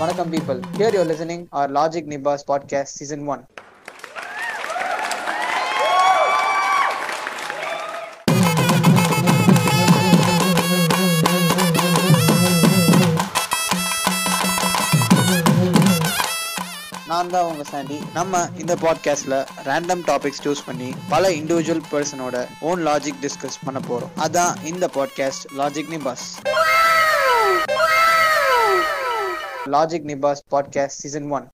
Welcome people. Here you're listening our Logic Nibas podcast season 1. நான் தான் உங்க சாண்டி நம்ம இந்த பாட்காஸ்ட்ல ரேண்டம் டாபிக்ஸ் சூஸ் பண்ணி பல இண்டிவிஜுவல் பர்சனோட ஓன் லாஜிக் டிஸ்கஸ் பண்ண போறோம். அதான் இந்த பாட்காஸ்ட் லாஜிக் நிபாஸ் லாஜிக் நிபாஸ் பாட்காஸ்ட் சீசன் ஒன்